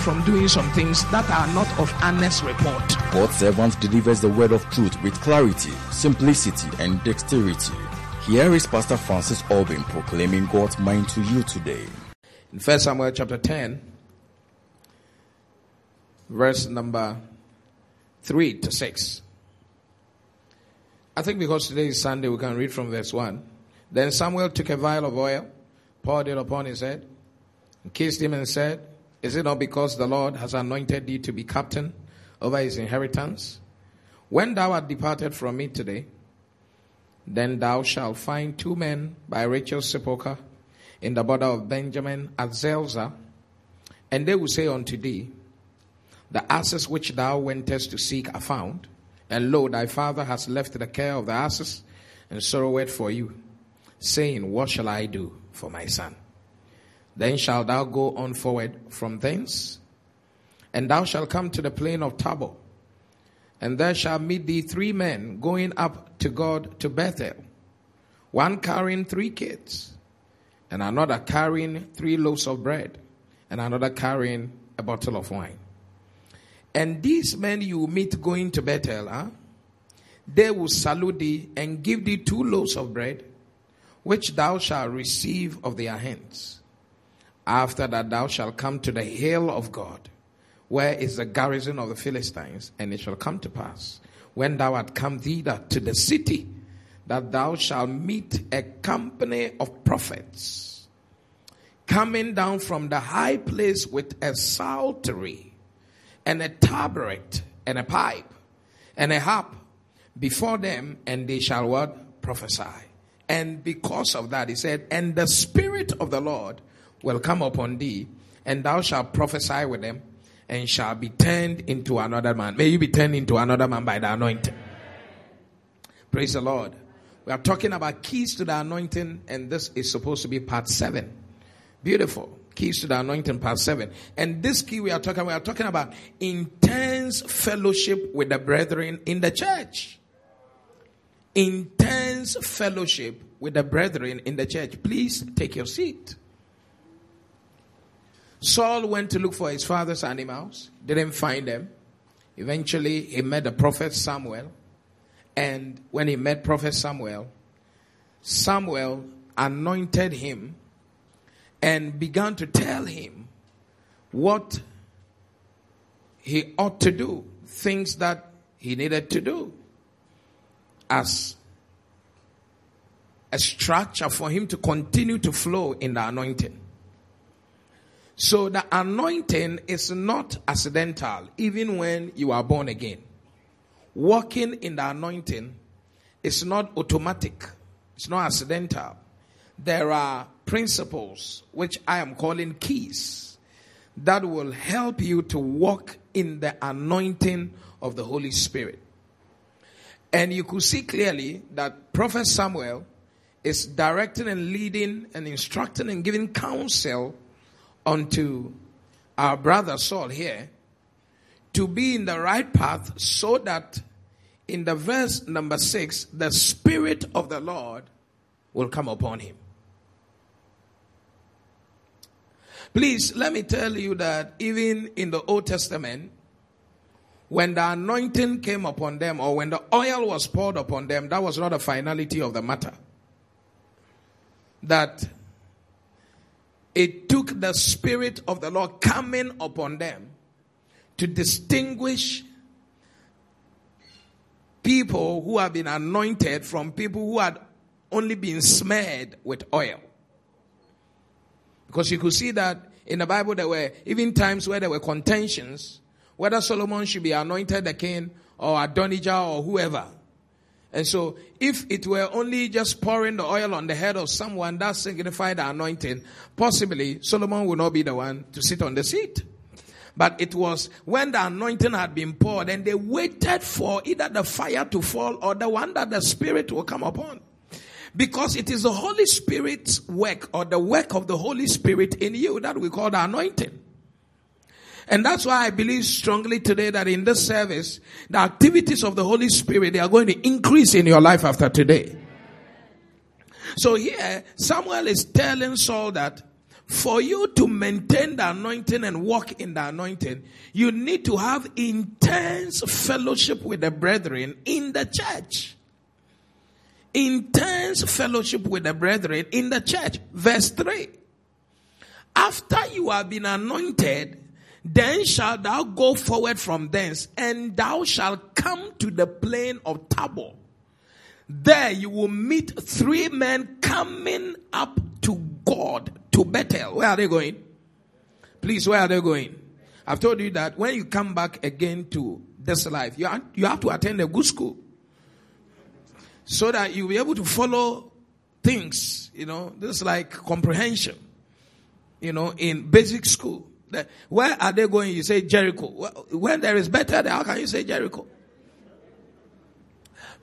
from doing some things that are not of honest report. God's servant delivers the word of truth with clarity, simplicity, and dexterity. Here is Pastor Francis Albin proclaiming God's mind to you today. In 1 Samuel chapter 10, verse number 3 to 6. I think because today is Sunday, we can read from verse 1. Then Samuel took a vial of oil, poured it upon his head, and kissed him and said, Is it not because the Lord has anointed thee to be captain over his inheritance? When thou art departed from me today, then thou shalt find two men by Rachel's sepulchre in the border of Benjamin at Zelzah, and they will say unto thee, The asses which thou wentest to seek are found, and lo, thy father has left the care of the asses, and sorroweth for you, saying, What shall I do for my son? Then shalt thou go on forward from thence, and thou shalt come to the plain of Tabor. And there shall meet thee three men going up to God to Bethel, one carrying three kids, and another carrying three loaves of bread, and another carrying a bottle of wine. And these men you meet going to Bethel, huh? they will salute thee and give thee two loaves of bread, which thou shalt receive of their hands. After that, thou shalt come to the hill of God where is the garrison of the Philistines, and it shall come to pass, when thou art come thither to the city, that thou shalt meet a company of prophets coming down from the high place with a psaltery and a tabret and a pipe and a harp before them, and they shall what? Prophesy. And because of that, he said, and the Spirit of the Lord will come upon thee, and thou shalt prophesy with them and shall be turned into another man. May you be turned into another man by the anointing. Praise the Lord. We are talking about keys to the anointing, and this is supposed to be part seven. Beautiful. Keys to the anointing, part seven. And this key we are talking, we are talking about intense fellowship with the brethren in the church. Intense fellowship with the brethren in the church. Please take your seat. Saul went to look for his father's animals, didn't find them. Eventually, he met the prophet Samuel. And when he met prophet Samuel, Samuel anointed him and began to tell him what he ought to do, things that he needed to do as a structure for him to continue to flow in the anointing. So the anointing is not accidental, even when you are born again. Walking in the anointing is not automatic. It's not accidental. There are principles, which I am calling keys, that will help you to walk in the anointing of the Holy Spirit. And you could see clearly that Prophet Samuel is directing and leading and instructing and giving counsel unto our brother Saul here to be in the right path so that in the verse number six, the Spirit of the Lord will come upon him. Please, let me tell you that even in the Old Testament, when the anointing came upon them or when the oil was poured upon them, that was not the finality of the matter. That it took the Spirit of the Lord coming upon them to distinguish people who have been anointed from people who had only been smeared with oil. Because you could see that in the Bible there were even times where there were contentions whether Solomon should be anointed the king or Adonijah or whoever. And so, if it were only just pouring the oil on the head of someone that signified the anointing, possibly Solomon would not be the one to sit on the seat. But it was when the anointing had been poured and they waited for either the fire to fall or the one that the Spirit will come upon. Because it is the Holy Spirit's work or the work of the Holy Spirit in you that we call the anointing. And that's why I believe strongly today that in this service, the activities of the Holy Spirit, they are going to increase in your life after today. So here, Samuel is telling Saul that for you to maintain the anointing and walk in the anointing, you need to have intense fellowship with the brethren in the church. Intense fellowship with the brethren in the church. Verse 3. After you have been anointed, then shalt thou go forward from thence, and thou shalt come to the plain of Tabor. There you will meet three men coming up to God to Bethel. Where are they going? Please, where are they going? I've told you that when you come back again to this life, you, have, you have to attend a good school so that you'll be able to follow things, you know, this is like comprehension, you know, in basic school. Where are they going? You say Jericho. When there is Bethel, how can you say Jericho?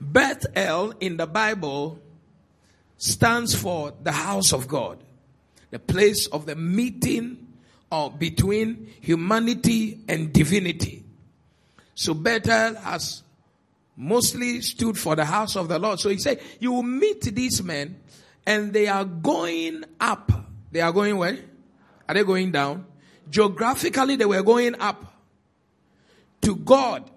Bethel in the Bible stands for the house of God, the place of the meeting of between humanity and divinity. So Bethel has mostly stood for the house of the Lord. So he said, you will meet these men and they are going up. They are going where? Are they going down? Geographically, they were going up to God,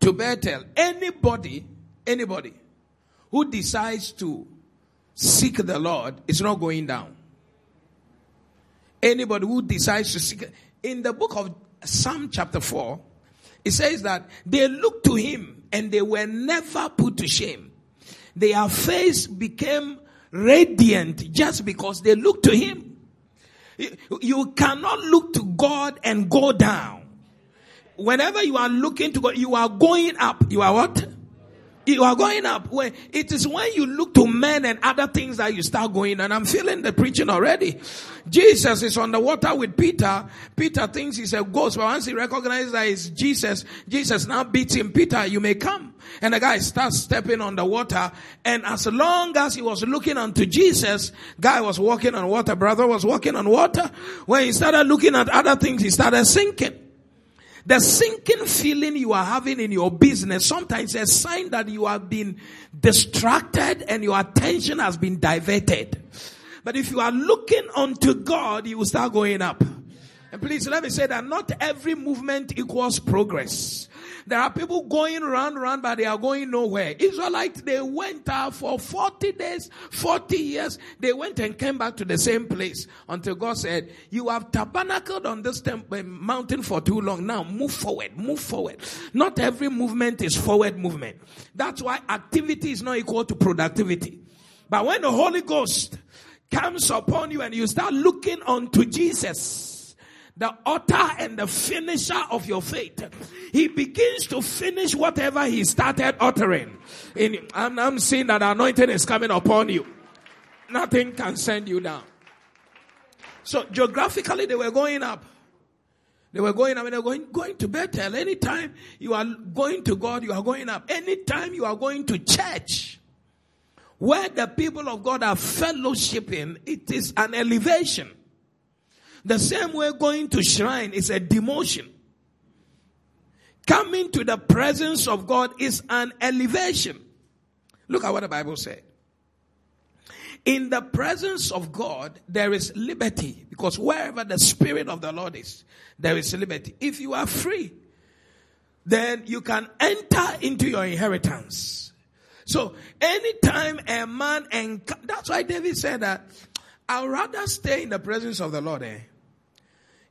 to Bethel. Anybody, anybody who decides to seek the Lord is not going down. Anybody who decides to seek, in the book of Psalm chapter 4, it says that they looked to him and they were never put to shame. Their face became radiant just because they looked to him. You cannot look to God and go down. Whenever you are looking to God, you are going up. You are what? You are going up. It is when you look to men and other things that you start going. And I'm feeling the preaching already. Jesus is on the water with Peter. Peter thinks he's a ghost, but once he recognizes that it's Jesus, Jesus now beats him. Peter, you may come. And the guy starts stepping on the water. And as long as he was looking unto Jesus, guy was walking on water. Brother was walking on water. When he started looking at other things, he started sinking. The sinking feeling you are having in your business sometimes a sign that you have been distracted and your attention has been diverted. But if you are looking unto God, you will start going up. And please let me say that not every movement equals progress. There are people going around, around, but they are going nowhere. Israelites, they went out for 40 days, 40 years. They went and came back to the same place until God said, you have tabernacled on this temple, um, mountain for too long. Now move forward, move forward. Not every movement is forward movement. That's why activity is not equal to productivity. But when the Holy Ghost comes upon you and you start looking unto Jesus, the author and the finisher of your faith. He begins to finish whatever he started uttering. In, I'm, I'm seeing that anointing is coming upon you. Nothing can send you down. So geographically, they were going up. They were going up and they were going, going to Bethel. Anytime you are going to God, you are going up. Anytime you are going to church, where the people of God are fellowshipping, it is an elevation. The same way going to shrine is a demotion. Coming to the presence of God is an elevation. Look at what the Bible said. In the presence of God, there is liberty because wherever the Spirit of the Lord is, there is liberty. If you are free, then you can enter into your inheritance. So anytime a man and that's why David said that I'd rather stay in the presence of the Lord eh,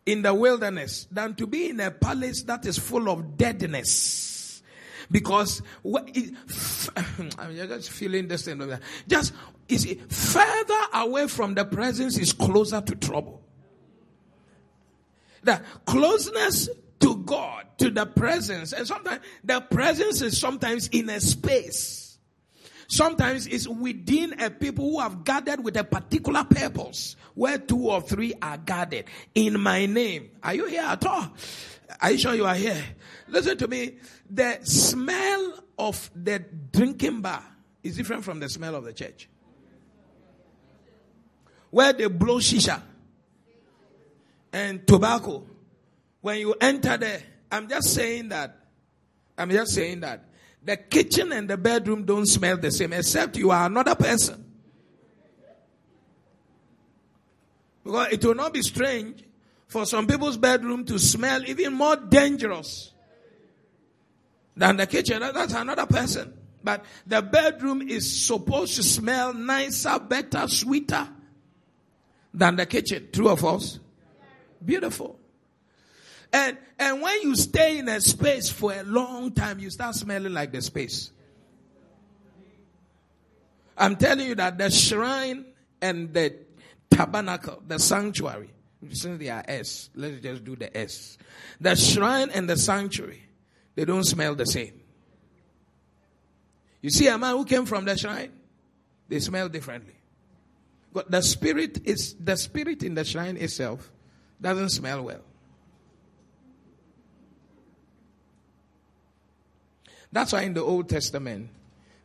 in the wilderness than to be in a palace that is full of deadness. Because I'm just feeling this thing. Just is see, further away from the presence is closer to trouble. The closeness to God, to the presence, and sometimes the presence is sometimes in a space. Sometimes it's within a people who have gathered with a particular purpose where two or three are gathered in my name. Are you here at all? Are you sure you are here? Listen to me. The smell of the drinking bar is different from the smell of the church. Where they blow shisha and tobacco. When you enter there, I'm just saying that. I'm just saying that the kitchen and the bedroom don't smell the same, except you are another person. Because it will not be strange for some people's bedroom to smell even more dangerous than the kitchen. That's another person. But the bedroom is supposed to smell nicer, better, sweeter than the kitchen. True of us? Beautiful. And, and when you stay in a space for a long time, you start smelling like the space. I'm telling you that the shrine and the tabernacle, the sanctuary, since they are S, let's just do the S. The shrine and the sanctuary, they don't smell the same. You see a man who came from the shrine, they smell differently. But the spirit is the spirit in the shrine itself doesn't smell well. That's why in the Old Testament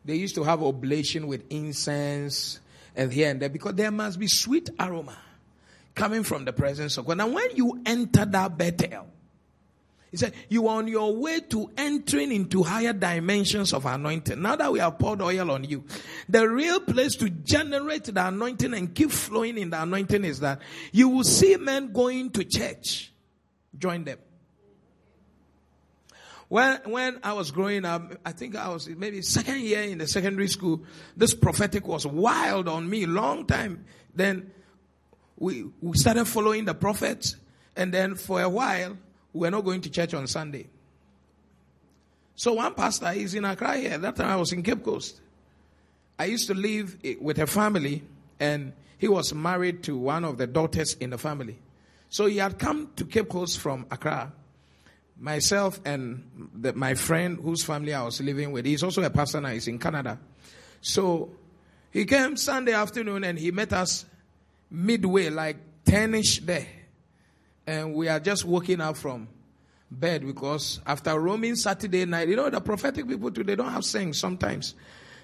they used to have oblation with incense and here and there because there must be sweet aroma coming from the presence of God. Now when you enter that Bethel, he said, You are on your way to entering into higher dimensions of anointing. Now that we have poured oil on you, the real place to generate the anointing and keep flowing in the anointing is that you will see men going to church. Join them. When, when I was growing up, I think I was maybe second year in the secondary school, this prophetic was wild on me long time. Then we, we started following the prophets and then for a while, we were not going to church on Sunday. So one pastor is in Accra here. That time I was in Cape Coast. I used to live with a family, and he was married to one of the daughters in the family. So he had come to Cape Coast from Accra. Myself and the, my friend whose family I was living with, he's also a pastor now, he's in Canada. So he came Sunday afternoon and he met us midway, like 10 ish there and we are just waking up from bed because after roaming Saturday night, you know, the prophetic people too, they don't have saying sometimes.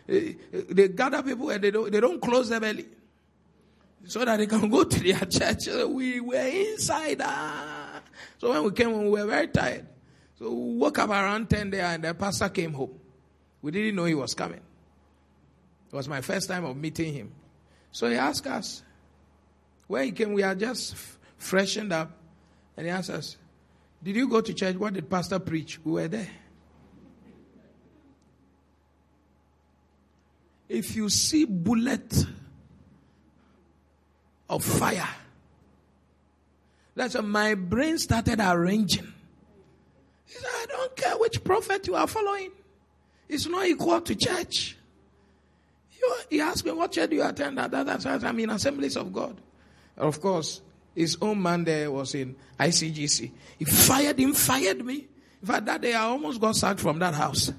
They, they gather people and they don't, they don't close their belly so that they can go to their church. We were inside. Ah, So when we came home, we were very tired. So we woke up around 10 there and the pastor came home. We didn't know he was coming. It was my first time of meeting him. So he asked us, where he came, we are just freshened up. And he asked us, Did you go to church? What did Pastor preach? We were there. If you see bullet of fire, that's when my brain started arranging. He said, I don't care which prophet you are following. It's not equal to church. he asked me, what church do you attend? That, that, that, I mean, Assemblies of God. Of course, his own man there was in ICGC. He fired him, fired me. In fact, that day I almost got sacked from that house.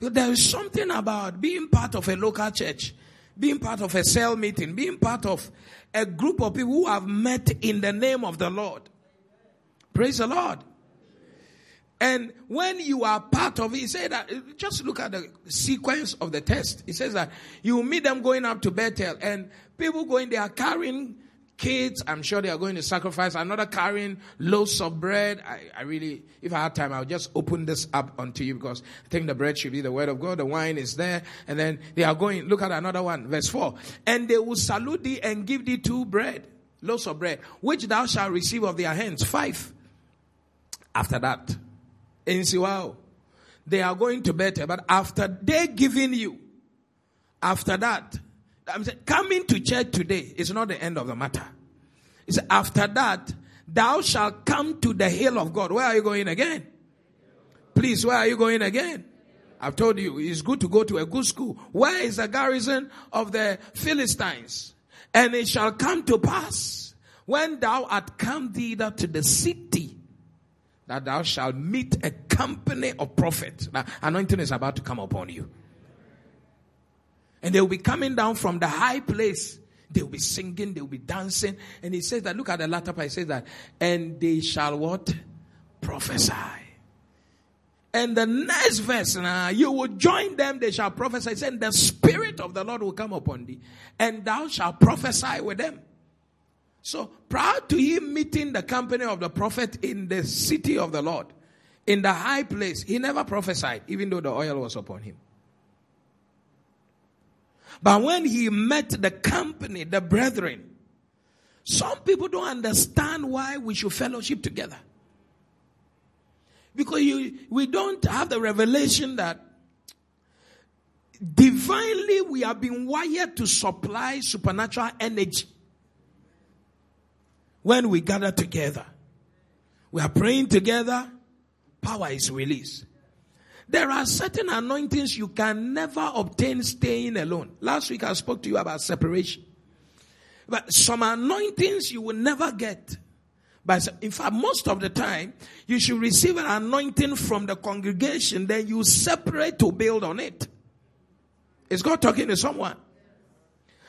But there is something about being part of a local church, being part of a cell meeting, being part of a group of people who have met in the name of the Lord. Praise the Lord. And when you are part of it, he said that just look at the sequence of the test. He says that you meet them going up to Bethel and people going, they are carrying kids. I'm sure they are going to sacrifice. Another carrying loaves of bread. I, I really, if I had time, I would just open this up onto you because I think the bread should be the word of God. The wine is there. And then they are going, look at another one, verse 4. And they will salute thee and give thee two bread, loaves of bread, which thou shalt receive of their hands. Five. After that, in Siwao. They are going to better, but after they giving you, after that, I'm saying, coming to church today is not the end of the matter. It's after that, thou shalt come to the hill of God. Where are you going again? Please, where are you going again? I've told you, it's good to go to a good school. Where is the garrison of the Philistines? And it shall come to pass when thou art come thither to the city that thou shalt meet a company of prophets. Now, anointing is about to come upon you. And they will be coming down from the high place. They'll be singing, they'll be dancing. And he says that, look at the latter part, he says that, and they shall what? Prophesy. And the next verse now, you will join them, they shall prophesy. And the Spirit of the Lord will come upon thee, and thou shalt prophesy with them. So, prior to him meeting the company of the prophet in the city of the Lord, in the high place, he never prophesied, even though the oil was upon him. But when he met the company, the brethren, some people don't understand why we should fellowship together. Because you, we don't have the revelation that divinely we have been wired to supply supernatural energy when we gather together. We are praying together, power is released. There are certain anointings you can never obtain staying alone. Last week I spoke to you about separation. But some anointings you will never get but in fact, most of the time, you should receive an anointing from the congregation, then you separate to build on it. Is God talking to someone?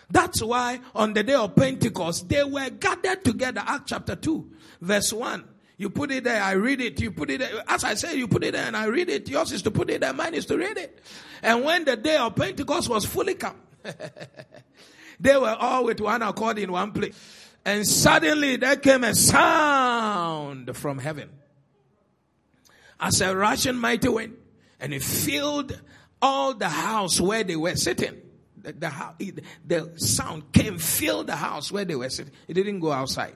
That's why on the day of Pentecost, they were gathered together. Act chapter 2, verse 1. You put it there, I read it. You put it there. As I said, you put it there and I read it. Yours is to put it there, mine is to read it. And when the day of Pentecost was fully come, they were all with one accord in one place. And suddenly there came a sound from heaven as a rushing mighty wind, and it filled all the house where they were sitting. The, the, the sound came, filled the house where they were sitting. It didn't go outside.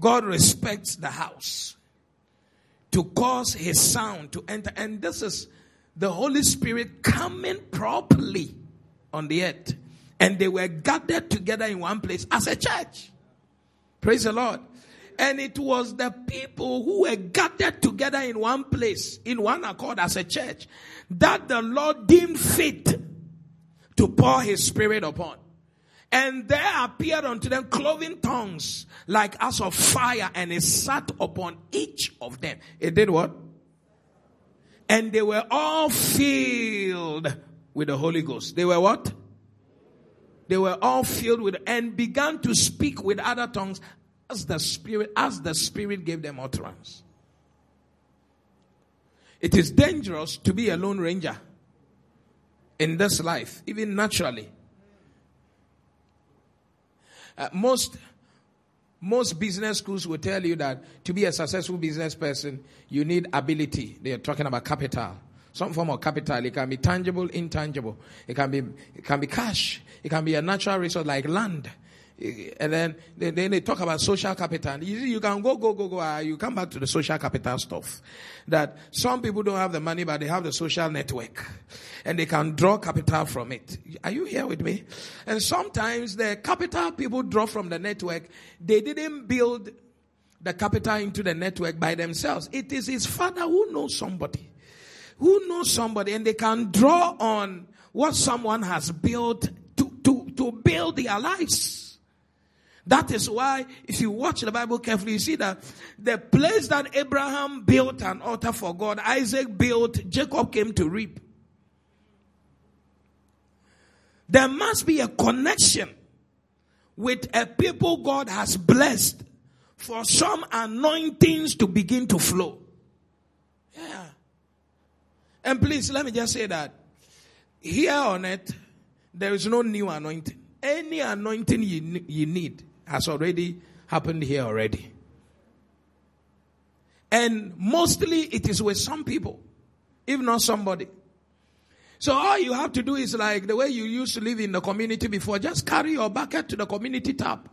God respects the house to cause his sound to enter. And this is the Holy Spirit coming properly on the earth and they were gathered together in one place as a church. Praise the Lord. And it was the people who were gathered together in one place, in one accord as a church, that the Lord deemed fit to pour his spirit upon. And there appeared unto them cloven tongues like as of fire, and it sat upon each of them. It did what? And they were all filled with the Holy Ghost. They were what? they were all filled with and began to speak with other tongues as the spirit as the spirit gave them utterance it is dangerous to be a lone ranger in this life even naturally uh, most most business schools will tell you that to be a successful business person you need ability they are talking about capital some form of capital. It can be tangible, intangible. It can be, it can be cash. It can be a natural resource like land. And then, then they talk about social capital. You, you can go, go, go, go. Uh, you come back to the social capital stuff. That some people don't have the money, but they have the social network. And they can draw capital from it. Are you here with me? And sometimes the capital people draw from the network, they didn't build the capital into the network by themselves. It is his father who knows somebody who knows somebody and they can draw on what someone has built to, to, to build their lives. That is why, if you watch the Bible carefully, you see that the place that Abraham built an altar for God, Isaac built, Jacob came to reap. There must be a connection with a people God has blessed for some anointings to begin to flow. Yeah. And please, let me just say that here on earth, there is no new anointing. Any anointing you, you need has already happened here already. And mostly it is with some people, if not somebody. So all you have to do is like the way you used to live in the community before, just carry your bucket to the community tap.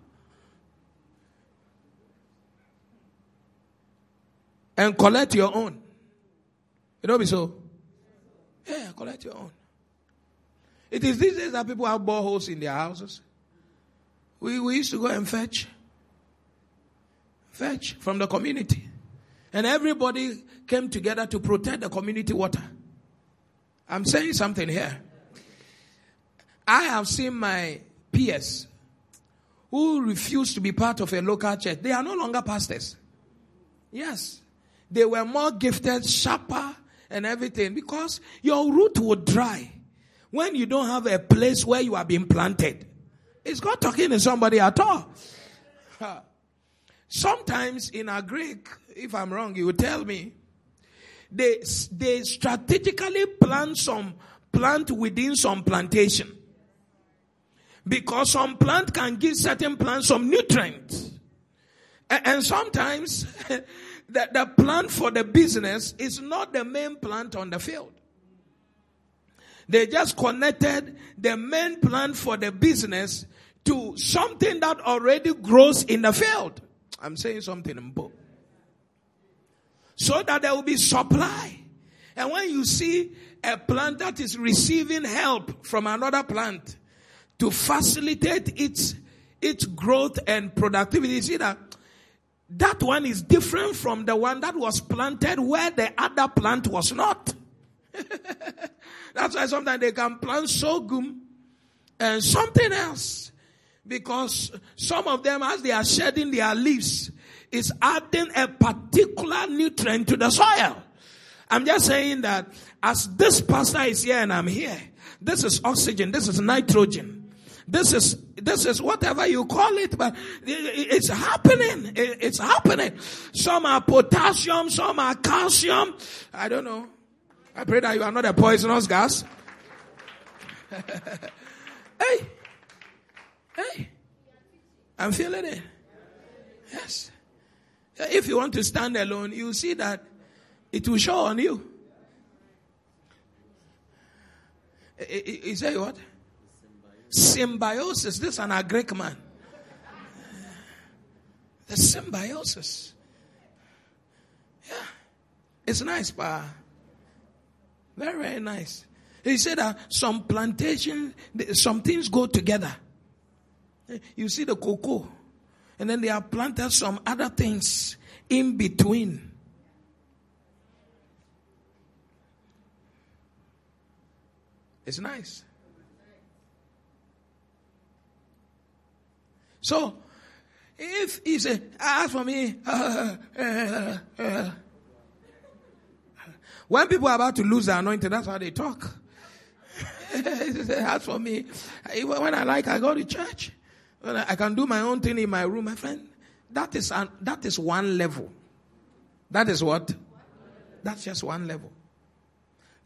And collect your own. You know be so? Yeah, collect your own. It is these days that people have boreholes in their houses. We, we used to go and fetch. Fetch from the community. And everybody came together to protect the community water. I'm saying something here. I have seen my peers who refused to be part of a local church. They are no longer pastors. Yes. They were more gifted, sharper, and everything because your root would dry. when you don't have a place where you are being planted. Is God talking to somebody at all? Sometimes in our Greek, if I'm wrong, you tell me, they, they strategically plant some plant within some plantation. Because some plant can give certain plants some nutrients. And, and sometimes the, the plant for the business is not the main plant on the field. They just connected the main plant for the business to something that already grows in the field. I'm saying something important. So that there will be supply. And when you see a plant that is receiving help from another plant to facilitate its, its growth and productivity, you see that that one is different from the one that was planted where the other plant was not. That's why sometimes they can plant sorghum and something else because some of them, as they are shedding their leaves, is adding a particular nutrient to the soil. I'm just saying that as this pastor is here and I'm here, this is oxygen, this is nitrogen, this is this is whatever you call it, but it's happening. It's happening. Some are potassium, some are calcium. I don't know. I pray that you are not a poisonous gas. hey. Hey, I'm feeling it. Yes. If you want to stand alone, you see that it will show on you. He say what? Symbiosis. This is an Greek man. The symbiosis. Yeah. It's nice, but very, very nice. He said that some plantation, some things go together. You see the cocoa. And then they have planted some other things in between. It's nice. So, if he say, ask for me, uh, uh, uh, when people are about to lose their anointing, that's how they talk. ask for me. When I like, I go to church. I can do my own thing in my room, my friend. That is an, that is one level. That is what? That's just one level.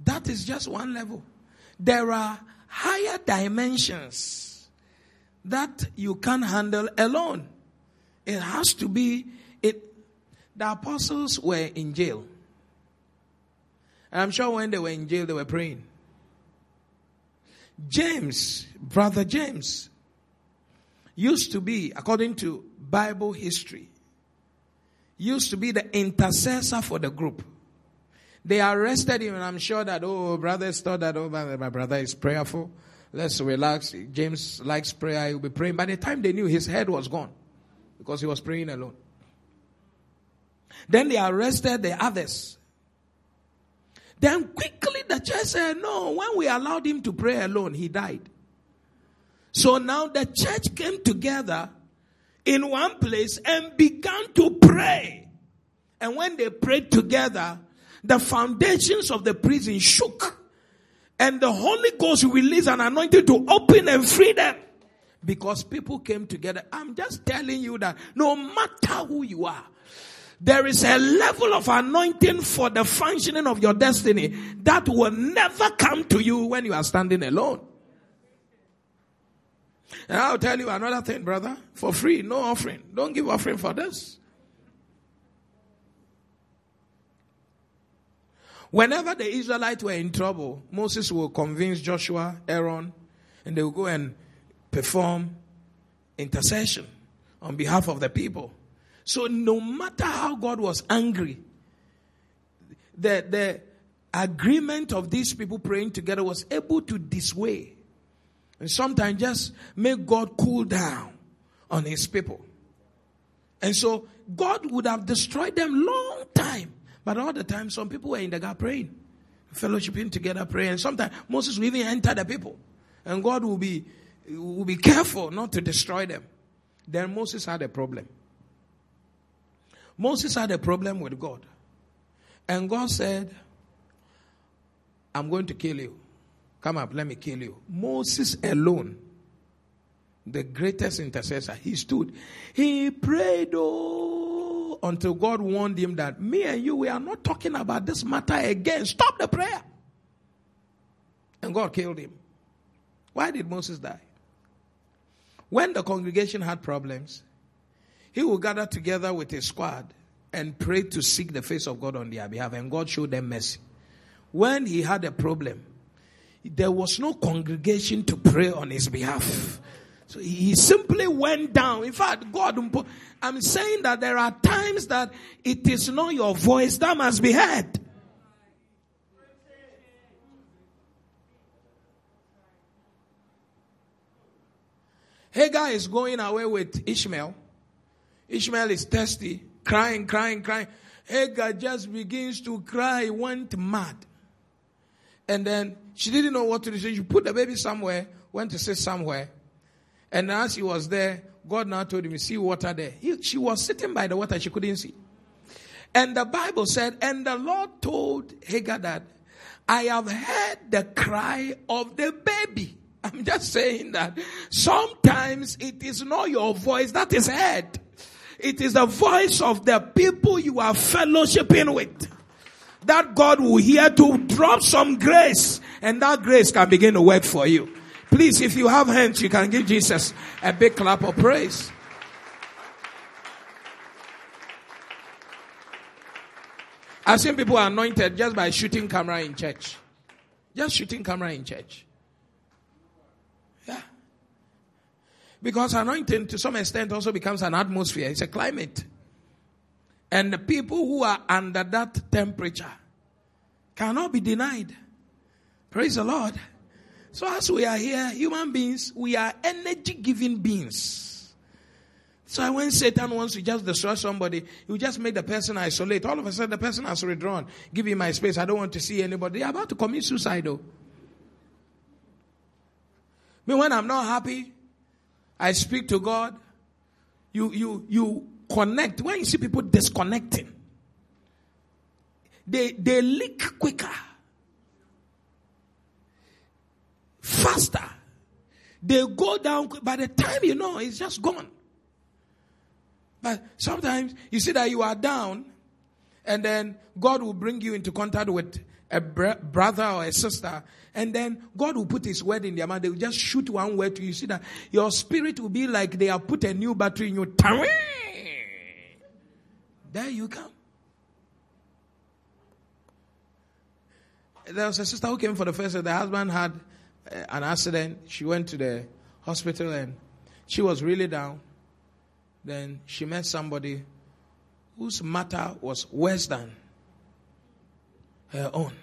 That is just one level. There are higher dimensions that you can't handle alone. It has to be it. The apostles were in jail. And I'm sure when they were in jail, they were praying. James, brother James, used to be, according to Bible history, used to be the intercessor for the group. They arrested him, and I'm sure that, oh, brothers thought that, oh, my brother is prayerful. Let's relax. James likes prayer. He'll be praying. By the time they knew, his head was gone because he was praying alone. Then they arrested the others. Then quickly the church said, no, when we allowed him to pray alone, he died. So now the church came together in one place and began to pray. And when they prayed together, the foundations of the prison shook. And the Holy Ghost released an anointing to open and free them. Because people came together. I'm just telling you that no matter who you are, there is a level of anointing for the functioning of your destiny that will never come to you when you are standing alone. And I'll tell you another thing, brother. For free, no offering. Don't give offering for this. Whenever the Israelites were in trouble, Moses will convince Joshua, Aaron, and they will go and perform intercession on behalf of the people. So no matter how God was angry, the, the agreement of these people praying together was able to dissuade and sometimes just make God cool down on his people. And so God would have destroyed them long time. But all the time, some people were in the gap praying, fellowshipping together, praying. And Sometimes Moses will even enter the people. And God will be, will be careful not to destroy them. Then Moses had a problem. Moses had a problem with God. And God said, I'm going to kill you. Come up, let me kill you. Moses alone, the greatest intercessor, he stood. He prayed oh, until God warned him that me and you, we are not talking about this matter again. Stop the prayer. And God killed him. Why did Moses die? When the congregation had problems, he would gather together with his squad and pray to seek the face of God on their behalf, and God showed them mercy. When he had a problem, there was no congregation to pray on his behalf. So he simply went down. In fact, God, I'm saying that there are times that it is not your voice that must be heard. Hagar is going away with Ishmael. Ishmael is thirsty, crying, crying, crying. Hagar just begins to cry, went mad. And then she didn't know what to do. So she put the baby somewhere, went to sit somewhere. And as he was there, God now told him, see water there. He, she was sitting by the water, she couldn't see. And the Bible said, and the Lord told Hagar that, I have heard the cry of the baby. I'm just saying that sometimes it is not your voice that is heard. It is the voice of the people you are fellowshipping with that God will hear to drop some grace and that grace can begin to work for you. Please, if you have hands, you can give Jesus a big clap of praise. I've seen people anointed just by shooting camera in church. Just shooting camera in church. Yeah. Because anointing to some extent also becomes an atmosphere. It's a climate. And the people who are under that temperature cannot be denied. Praise the Lord. So as we are here, human beings, we are energy giving beings. So when Satan wants to just destroy somebody, he just make the person isolate. All of a sudden, the person has withdrawn. Give me my space. I don't want to see anybody. They're about to commit suicide though. But when I'm not happy, I speak to God. You, you, you connect. When you see people disconnecting, they, they leak quicker, faster. They go down. By the time you know, it's just gone. But sometimes you see that you are down, and then God will bring you into contact with a brother or a sister, and then God will put His word in their mouth. They will just shoot one word to you. See that your spirit will be like they have put a new battery in you. There you come. There was a sister who came for the first time. The husband had uh, an accident. She went to the hospital and she was really down. Then she met somebody whose matter was worse than her own.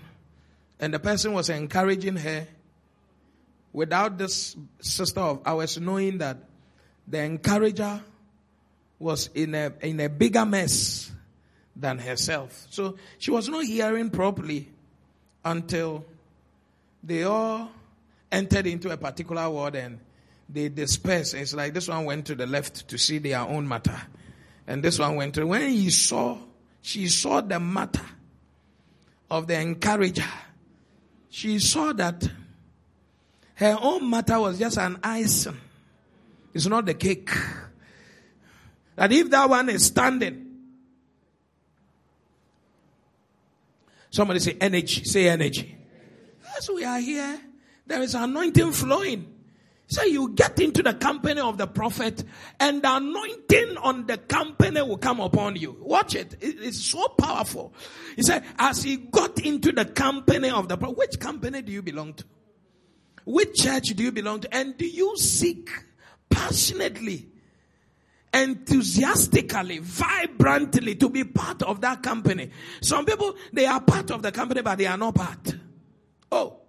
And the person was encouraging her without this sister of ours knowing that the encourager was in a, in a bigger mess than herself. So she was not hearing properly until they all entered into a particular ward and they dispersed. It's like this one went to the left to see their own matter. And this one went to, when he saw, she saw the matter of the encourager. She saw that her own matter was just an icing. It's not the cake. That if that one is standing, somebody say energy, say energy. As we are here, there is anointing flowing. So you get into the company of the prophet and the anointing on the company will come upon you. Watch it. It's so powerful. He said, as he got into the company of the prophet, which company do you belong to? Which church do you belong to? And do you seek passionately enthusiastically, vibrantly to be part of that company. Some people, they are part of the company, but they are not part. Oh.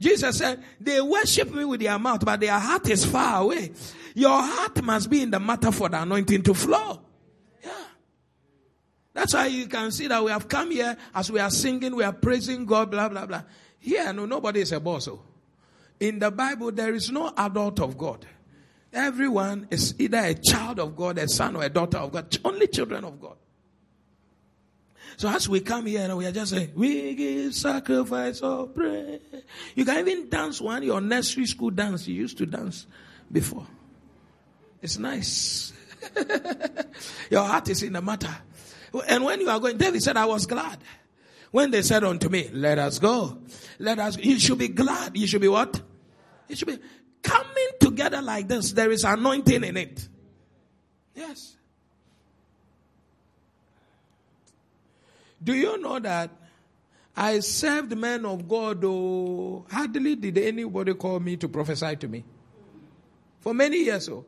Jesus said, they worship me with their mouth, but their heart is far away. Your heart must be in the matter for the anointing to flow. Yeah. That's why you can see that we have come here as we are singing, we are praising God, blah, blah, blah. Here, no, nobody is a boss. Oh. In the Bible, there is no adult of God. Everyone is either a child of God, a son or a daughter of God, only children of God. So as we come here and we are just saying, we give sacrifice of prayer. You can even dance one, your nursery school dance you used to dance before. It's nice. your heart is in the matter. And when you are going, David said, I was glad. When they said unto me, let us go. Let us, you should be glad. You should be what? You should be together like this. There is anointing in it. Yes. Do you know that I served men of God, though hardly did anybody call me to prophesy to me. For many years, so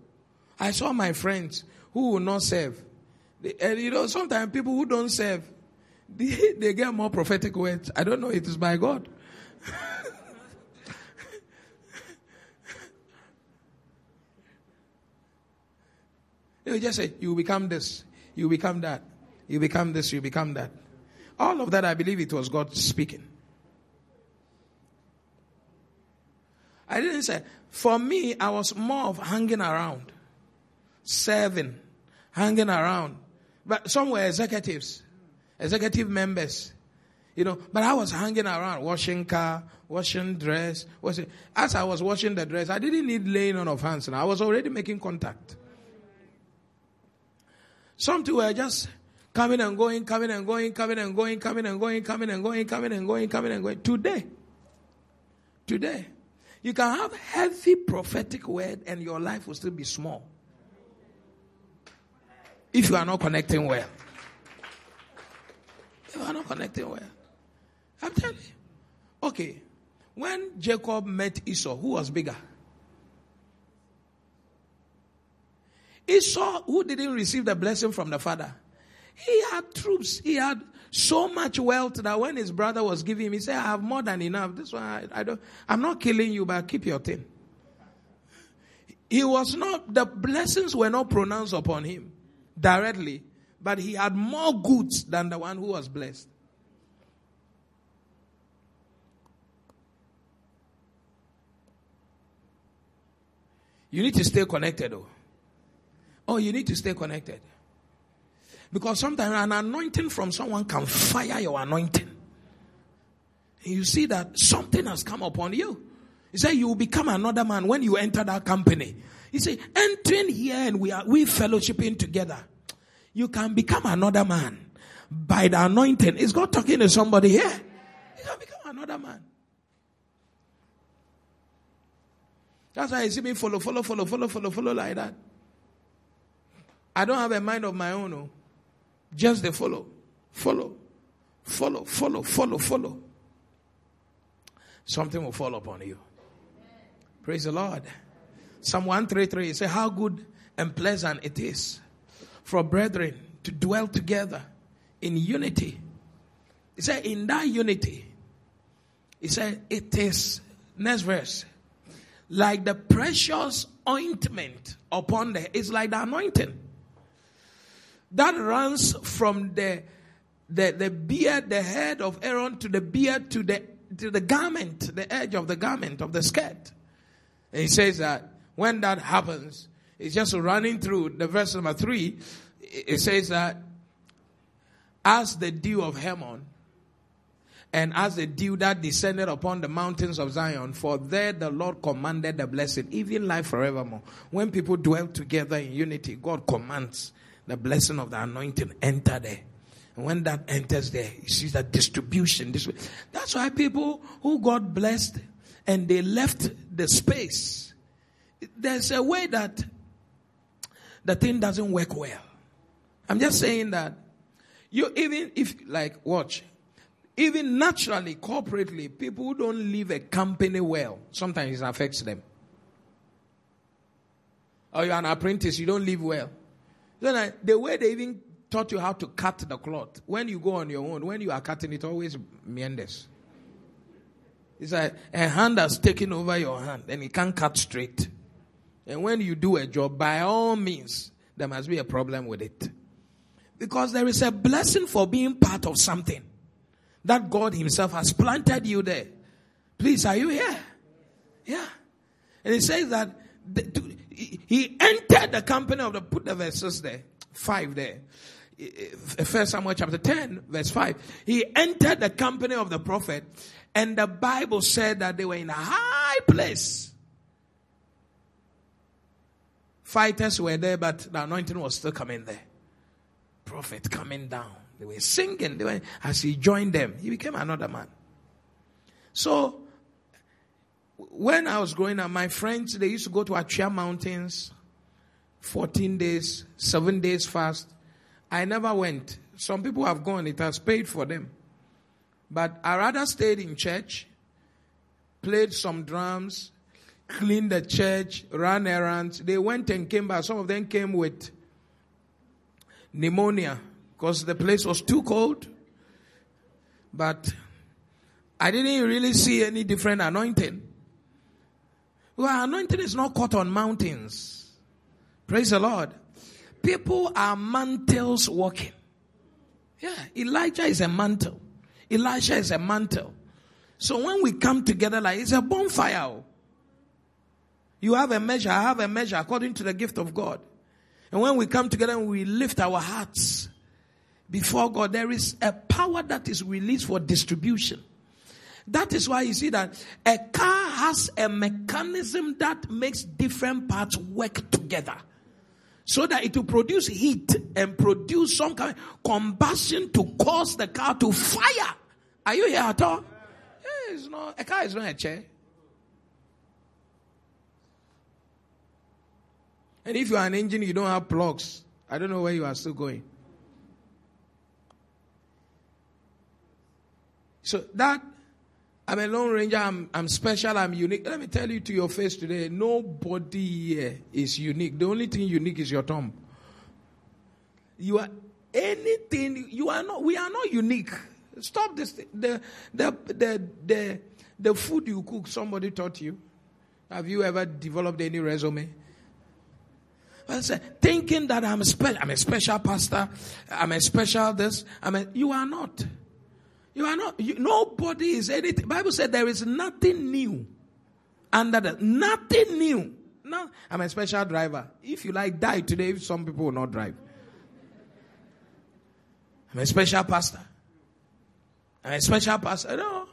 I saw my friends who will not serve. And you know, sometimes people who don't serve, they, they get more prophetic words. I don't know, it is by God. they just say, You become this, you become that, you become this, you become that. All of that, I believe it was God speaking. I didn't say, for me, I was more of hanging around, serving, hanging around. But some were executives, executive members, you know. But I was hanging around, washing car, washing dress. Washing. As I was washing the dress, I didn't need laying on of hands. Now I was already making contact. Some two were just coming and going, coming and going, coming and going, coming and going, coming and going, coming and going, coming and going. Today, today, you can have heavy prophetic word and your life will still be small. If you are not connecting well. If you are not connecting well. I'm telling you. Okay. When Jacob met Esau, who was bigger? Esau, who didn't receive the blessing from the father, he had troops. He had so much wealth that when his brother was giving him, he said, I have more than enough. This one, I, I don't, I'm not killing you, but keep your thing. He was not, the blessings were not pronounced upon him directly, but he had more goods than the one who was blessed. You need to stay connected, though. Oh, you need to stay connected. Because sometimes an anointing from someone can fire your anointing. And you see that something has come upon you. He said you will become another man when you enter that company. He said, entering here and we are we fellowshipping together. You can become another man by the anointing. Is God talking to somebody here? You can become another man. That's why you see me follow, follow, follow, follow, follow, follow like that. I don't have a mind of my own. No. Just the follow, follow, follow, follow, follow, follow. Something will fall upon you. Praise the Lord. Psalm 133 says, How good and pleasant it is for brethren to dwell together in unity. He said, In that unity, he said, It is, next verse, like the precious ointment upon the, it's like the anointing that runs from the, the, the beard, the head of Aaron to the beard to the, to the garment, the edge of the garment of the skirt. And he says that when that happens, it's just running through the verse number three. It says that as the dew of Hermon, and as the dew that descended upon the mountains of Zion, for there the Lord commanded the blessing, even life forevermore. When people dwell together in unity, God commands the blessing of the anointing enter there. And when that enters there, you see that distribution this way. That's why people who God blessed and they left the space. There's a way that the thing doesn't work well. I'm just saying that you even if like watch, even naturally, corporately, people who don't leave a company well, sometimes it affects them. Or you're an apprentice, you don't live well. Then the way they even taught you how to cut the cloth, when you go on your own, when you are cutting it, always meanders. It's like a hand has taken over your hand and it can't cut straight. And when you do a job, by all means, there must be a problem with it. Because there is a blessing for being part of something that God Himself has planted you there. Please, are you here? Yeah. And He says that he entered the company of the, put the verses there, five there. First Samuel chapter 10, verse 5. He entered the company of the prophet, and the Bible said that they were in a high place. Fighters were there, but the anointing was still coming there. Prophet coming down. They were singing. They were, as he joined them, he became another man. So, when I was growing up, my friends, they used to go to Atwea Mountains, 14 days, 7 days fast. I never went. Some people have gone, it has paid for them. But I rather stayed in church, played some drums, cleaned the church, ran errands. They went and came back. Some of them came with pneumonia because the place was too cold. But I didn't really see any different anointing. Well, anointing is not caught on mountains. Praise the Lord. People are mantles walking. Yeah, Elijah is a mantle. Elisha is a mantle. So when we come together like it's a bonfire. Oh. You have a measure, I have a measure according to the gift of God. And when we come together and we lift our hearts before God, there is a power that is released for distribution. That is why you see that a car has a mechanism that makes different parts work together. So that it will produce heat and produce some kind of combustion to cause the car to fire. Are you here at all? Yeah, it's not, a car is not a chair. And if you are an engine, you don't have plugs. I don't know where you are still going. So that I'm a lone ranger, I'm, I'm special, I'm unique. Let me tell you to your face today, nobody here is unique. The only thing unique is your thumb. You are anything, you are not, we are not unique. Stop this. The, the, the, the, the food you cook, somebody taught you. Have you ever developed any resume? thinking that I'm a, spe- I'm a special pastor, I'm a special this, I'm a, you are not. You are not, you, nobody is anything. Bible said there is nothing new under the, nothing new. No, I'm a special driver. If you like die today, some people will not drive. I'm a special pastor. I'm a special pastor. No.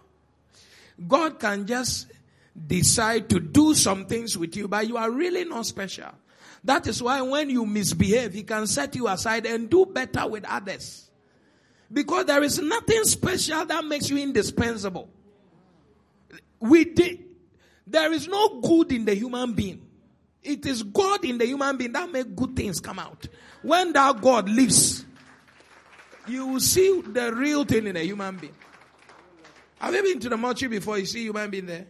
God can just decide to do some things with you, but you are really not special. That is why when you misbehave, He can set you aside and do better with others. Because there is nothing special that makes you indispensable. We did, there is no good in the human being. It is God in the human being that make good things come out. When that God lives, you will see the real thing in a human being. Have you been to the mortuary before you see human being there?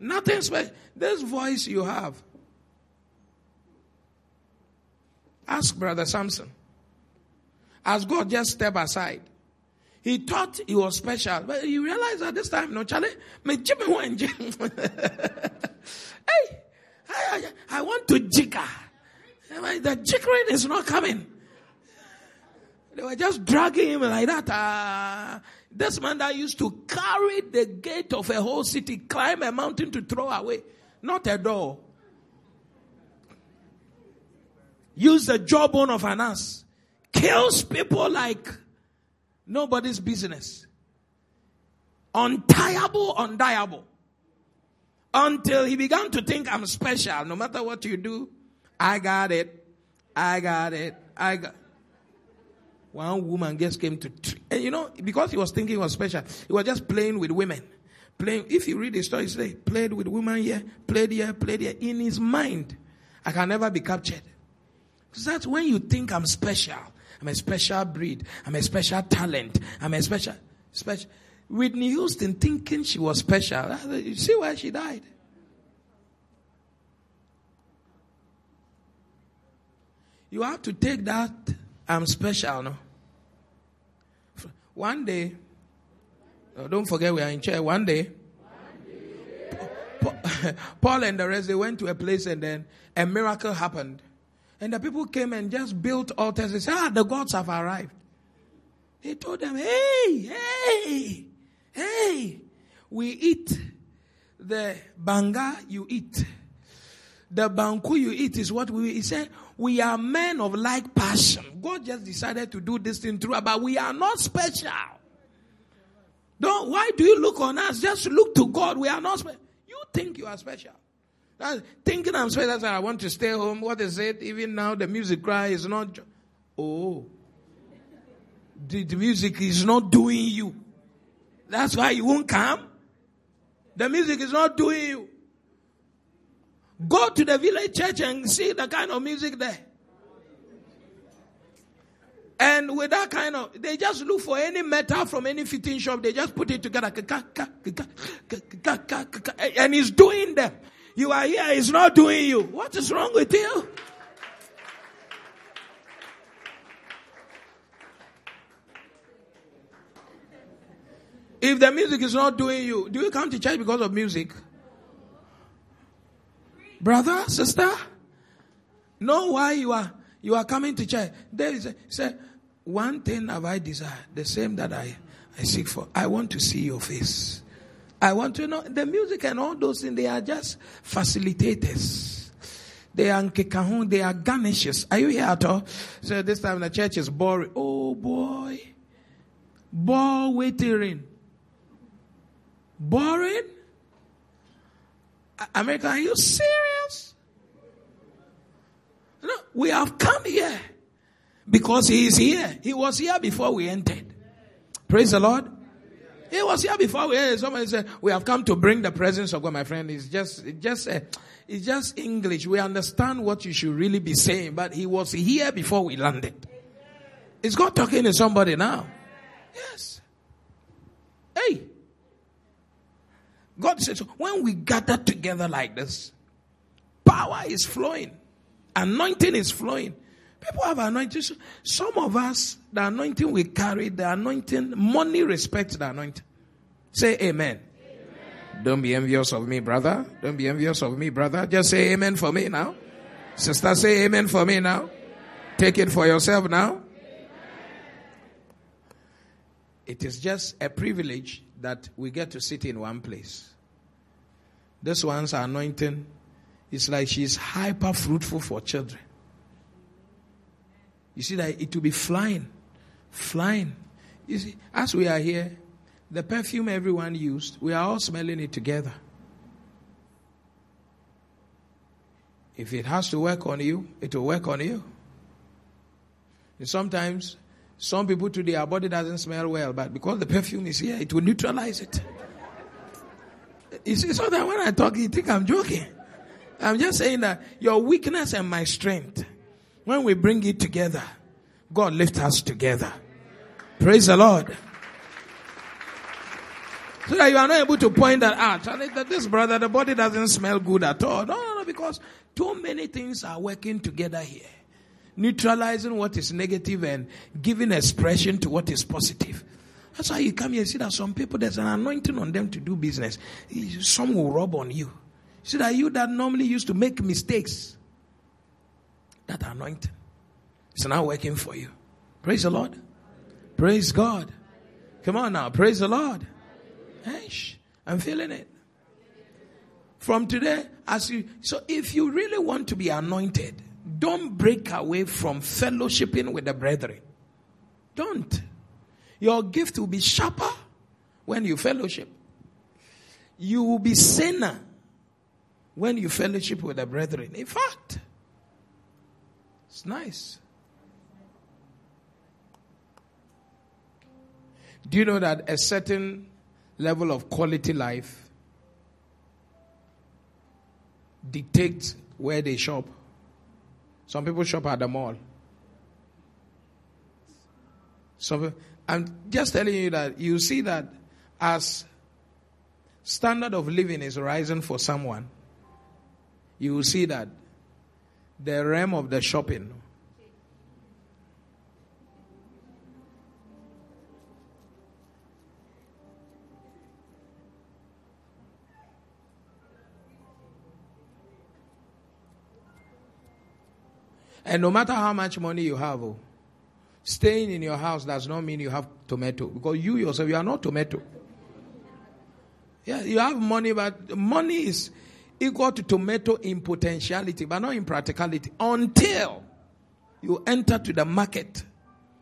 Nothing special. This voice you have, Ask Brother Samson. As God just step aside. He thought he was special, but he realized at this time, no, Charlie, me Jimmy Hey, I, I, want to jigger. The jiggering is not coming. They were just dragging him like that. Uh, this man that used to carry the gate of a whole city, climb a mountain to throw away, not a door. use the jawbone of an ass, kills people like nobody's business. Untiable, undiable. Until he began to think I'm special. No matter what you do, I got it. I got it. I got. One woman just came to, and you know, because he was thinking he was special, he was just playing with women. Playing. If you read the story, say played with women here, played here, played here. In his mind, I can never be captured. Because that's when you think I'm special. I'm a special breed. I'm a special talent. I'm a special, special. Whitney Houston thinking she was special. Ah, you see why she died? You have to take that I'm special, no? One day, oh, don't forget we are in church. One day, Paul and the rest, they went to a place and then a miracle happened. And the people came and just built altars and said, Ah, the gods have arrived. He told them, Hey, hey, hey, we eat the banga you eat. the banku you eat is what we, he said, we are men of like passion. God just decided to do this thing through, but we are not special. Don't, why do you look on us? Just look to God. We are not special. You think you are special. That's, thinking I'm special, that's why I want to stay home. What is it? Even now, the music cry is not. Oh. The, the music is not doing you. That's why you won't come. The music is not doing you. Go to the village church and see the kind of music there. And with that kind of, they just look for any metal from any fitting shop. They just put it together. And he's doing them. You are here, he's not doing you. What is wrong with you? If the music is not doing you, do you come to church because of music? Brother, sister, know why you are you are coming to church. There is a, say, one thing have I desired, the same that I, I seek for. I want to see your face. I want to know the music and all those things, they are just facilitators. They are nkekahun, they are garnishes. Are you here at all? So this time the church is boring. Oh boy. Ball waiting. Boring? America, are you serious? No, we have come here because he is here. He was here before we entered. Praise the Lord. He was here before we entered. Somebody said, we have come to bring the presence of God, my friend. It's just, it's just, uh, it's just English. We understand what you should really be saying, but he was here before we landed. Is God talking to somebody now? Yes. Hey. God says, when we gather together like this, power is flowing, anointing is flowing. People have anointing. Some of us, the anointing we carry, the anointing, money respects the anointing. Say amen. amen. Don't be envious of me, brother. Don't be envious of me, brother. Just say amen for me now. Amen. Sister, say amen for me now. Amen. Take it for yourself now. It is just a privilege that we get to sit in one place. This one's anointing is like she's hyper fruitful for children. You see that it will be flying, flying. You see, as we are here, the perfume everyone used, we are all smelling it together. If it has to work on you, it will work on you. And sometimes some people today, our body doesn't smell well, but because the perfume is here, it will neutralize it. You see, so that when I talk, you think I'm joking. I'm just saying that your weakness and my strength, when we bring it together, God lifts us together. Praise the Lord. So that you are not able to point that out. And that this brother, the body doesn't smell good at all. No, no, no, because too many things are working together here neutralizing what is negative and giving expression to what is positive. That's why you come here and see that some people, there's an anointing on them to do business. Some will rub on you. See that you that normally used to make mistakes, that anointing is now working for you. Praise the Lord. Praise God. Come on now. Praise the Lord. Hey, I'm feeling it. From today, as you, so if you really want to be anointed, don't break away from fellowshipping with the brethren. Don't. Your gift will be sharper when you fellowship. You will be saner when you fellowship with the brethren. In fact, it's nice. Do you know that a certain level of quality life dictates where they shop? Some people shop at the mall. So I'm just telling you that you see that as standard of living is rising for someone, you will see that the realm of the shopping And no matter how much money you have, oh, staying in your house does not mean you have tomato because you yourself you are not tomato. Yeah, you have money, but money is equal to tomato in potentiality, but not in practicality, until you enter to the market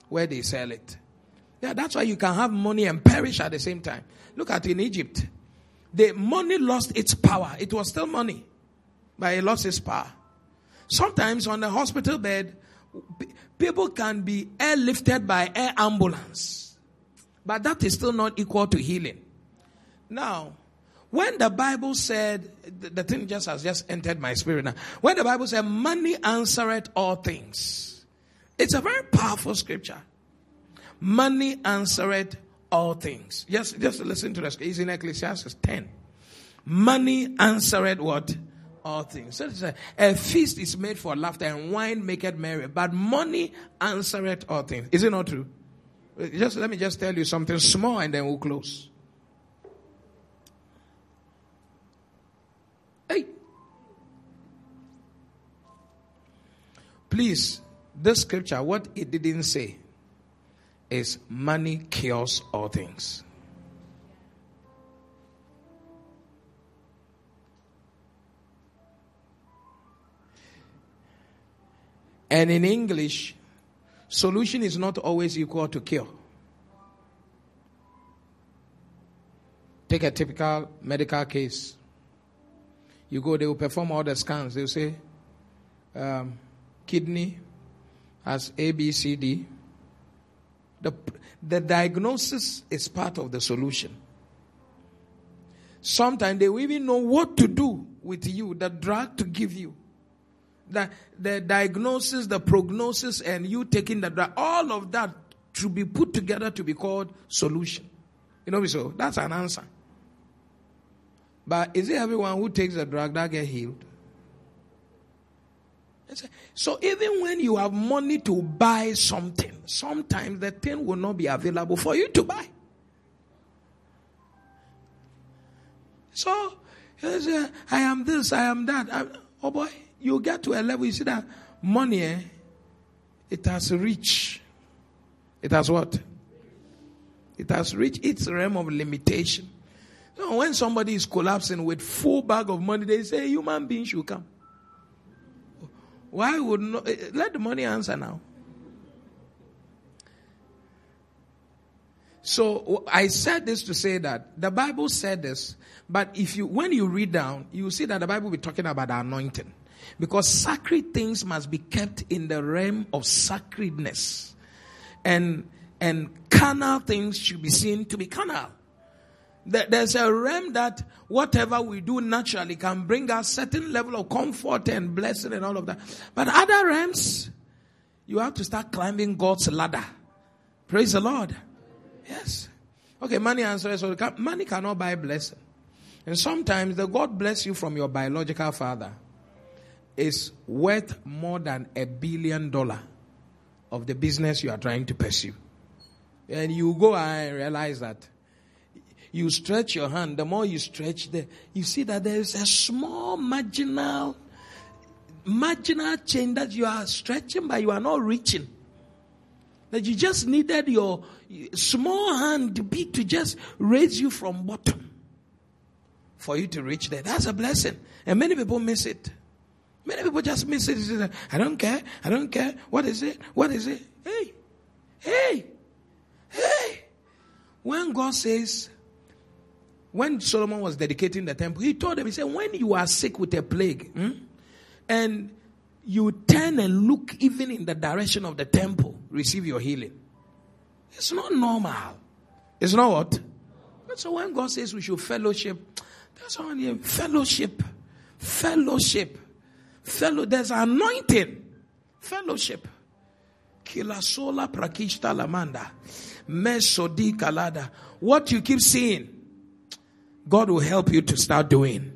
where they sell it. Yeah, that's why you can have money and perish at the same time. Look at in Egypt. The money lost its power. It was still money, but it lost its power. Sometimes on the hospital bed, people can be airlifted by air ambulance, but that is still not equal to healing. Now, when the Bible said, the thing just has just entered my spirit now. When the Bible said, money answereth all things, it's a very powerful scripture. Money answereth all things. Just, just listen to this. It's in Ecclesiastes 10. Money answereth what? All things. So a, a, feast is made for laughter and wine maketh merry, but money answereth all things. Is it not true? Just let me just tell you something small and then we'll close. Please, this scripture, what it didn't say is money cures all things. And in English, solution is not always equal to cure. Take a typical medical case. You go, they will perform all the scans. They'll say, um, kidney has A, B, C, D. The, the diagnosis is part of the solution. Sometimes they will even know what to do with you, the drug to give you. The, the diagnosis, the prognosis, and you taking the drug, all of that should be put together to be called solution. You know, so that's an answer. But is it everyone who takes the drug that get healed? So even when you have money to buy something, sometimes the thing will not be available for you to buy. So, I am this, I am that. I, oh boy, you get to a level, you see that money, eh, it has reached. It has what? It has reached its realm of limitation. So when somebody is collapsing with full bag of money, they say human beings should come. Why would not eh, let the money answer now? So I said this to say that the Bible said this, but if you when you read down, you see that the Bible will be talking about the anointing. Because sacred things must be kept in the realm of sacredness. And and carnal things should be seen to be carnal. There's a realm that whatever we do naturally can bring us certain level of comfort and blessing and all of that. But other realms, you have to start climbing God's ladder. Praise the Lord. Yes. Okay, money answers. So money cannot buy blessing. And sometimes the God bless you from your biological father is worth more than a billion dollar of the business you are trying to pursue. And you go and realize that you stretch your hand, the more you stretch there, you see that there is a small marginal, marginal chain that you are stretching, but you are not reaching. That you just needed your small hand be to just raise you from bottom for you to reach there. That's a blessing. And many people miss it. Many people just miss it. I don't care. I don't care. What is it? What is it? Hey, hey, hey. When God says, when Solomon was dedicating the temple, he told them, he said, when you are sick with a plague, hmm, and you turn and look even in the direction of the temple, receive your healing. It's not normal. It's not what? So when God says we should fellowship, that's all here. Fellowship. Fellowship. Fellow, there's anointing. Fellowship. Kilasola prakishta lamanda. Mesodi kalada. What you keep seeing, God will help you to start doing.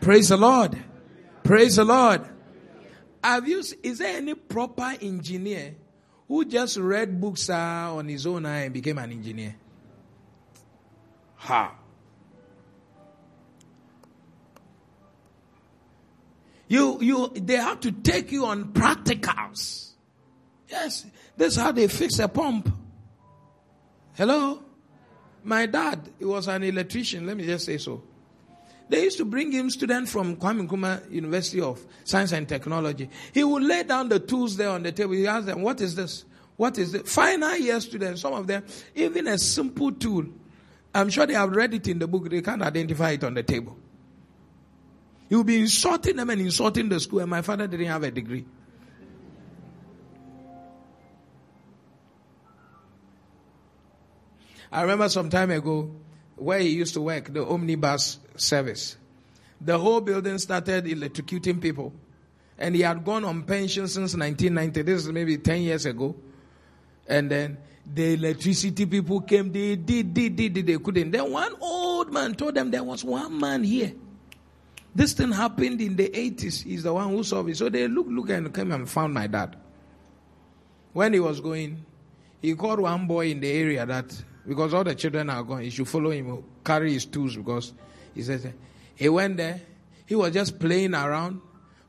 Praise the Lord. Praise the Lord. Have you, is there any proper engineer who just read books uh, on his own and became an engineer? Ha. You, you, they have to take you on practicals. Yes, this is how they fix a pump. Hello? My dad, he was an electrician, let me just say so. They used to bring him students from Kwame Nkrumah University of Science and Technology. He would lay down the tools there on the table. He asked them, what is this? What is it? Final year students, some of them, even a simple tool. I'm sure they have read it in the book. They can't identify it on the table. He will be insulting them and insulting the school. And my father didn't have a degree. I remember some time ago where he used to work, the omnibus service. The whole building started electrocuting people. And he had gone on pension since 1990. This is maybe 10 years ago. And then the electricity people came, they did, did, did, did, they couldn't. Then one old man told them there was one man here. This thing happened in the 80s. He's the one who saw it. So they looked, looked, and came and found my dad. When he was going, he called one boy in the area that because all the children are gone. He should follow him, carry his tools because he says he went there. He was just playing around,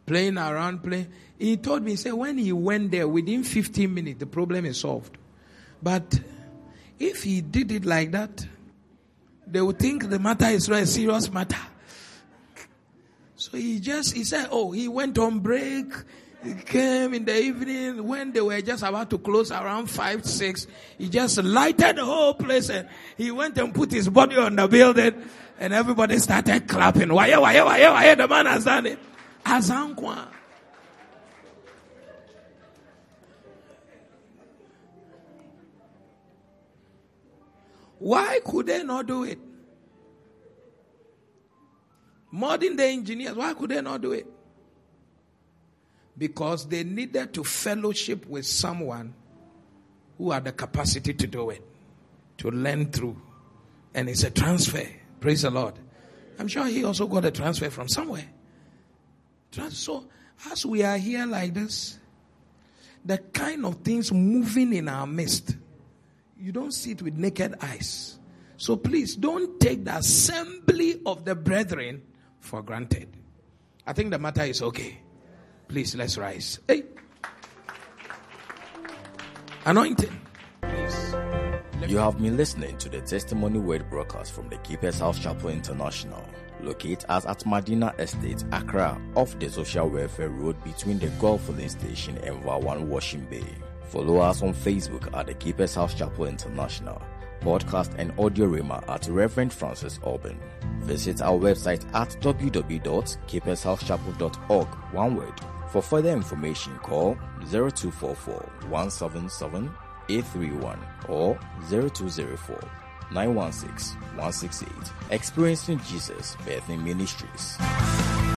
playing around, playing. He told me, he said, when he went there, within 15 minutes, the problem is solved. But if he did it like that, they would think the matter is a serious matter. So he just, he said, oh, he went on break. He came in the evening when they were just about to close around five, six. He just lighted the whole place and he went and put his body on the building and everybody started clapping. Why, why, why, why, why, the man has done it. Azankwa. Why could they not do it? Modern day engineers, why could they not do it? Because they needed to fellowship with someone who had the capacity to do it, to learn through. And it's a transfer. Praise the Lord. I'm sure he also got a transfer from somewhere. So, as we are here like this, the kind of things moving in our midst, you don't see it with naked eyes. So please don't take the assembly of the brethren for granted. I think the matter is okay. Please, let's rise. Hey. Anointing. Please. You have been listening to the testimony word broadcast from the Keepers House Chapel International, located at Madina Estate, Accra, off the Social Welfare Road between the Gulf Filling Station and Wawan Washing Bay. Follow us on Facebook at the Keepers House Chapel International podcast and audio rima at Reverend Francis Auburn. Visit our website at www.keepershousechapel.org, one word, for further information, call 0244 177 831 or 0204 916 168. Experiencing Jesus Birthing Ministries.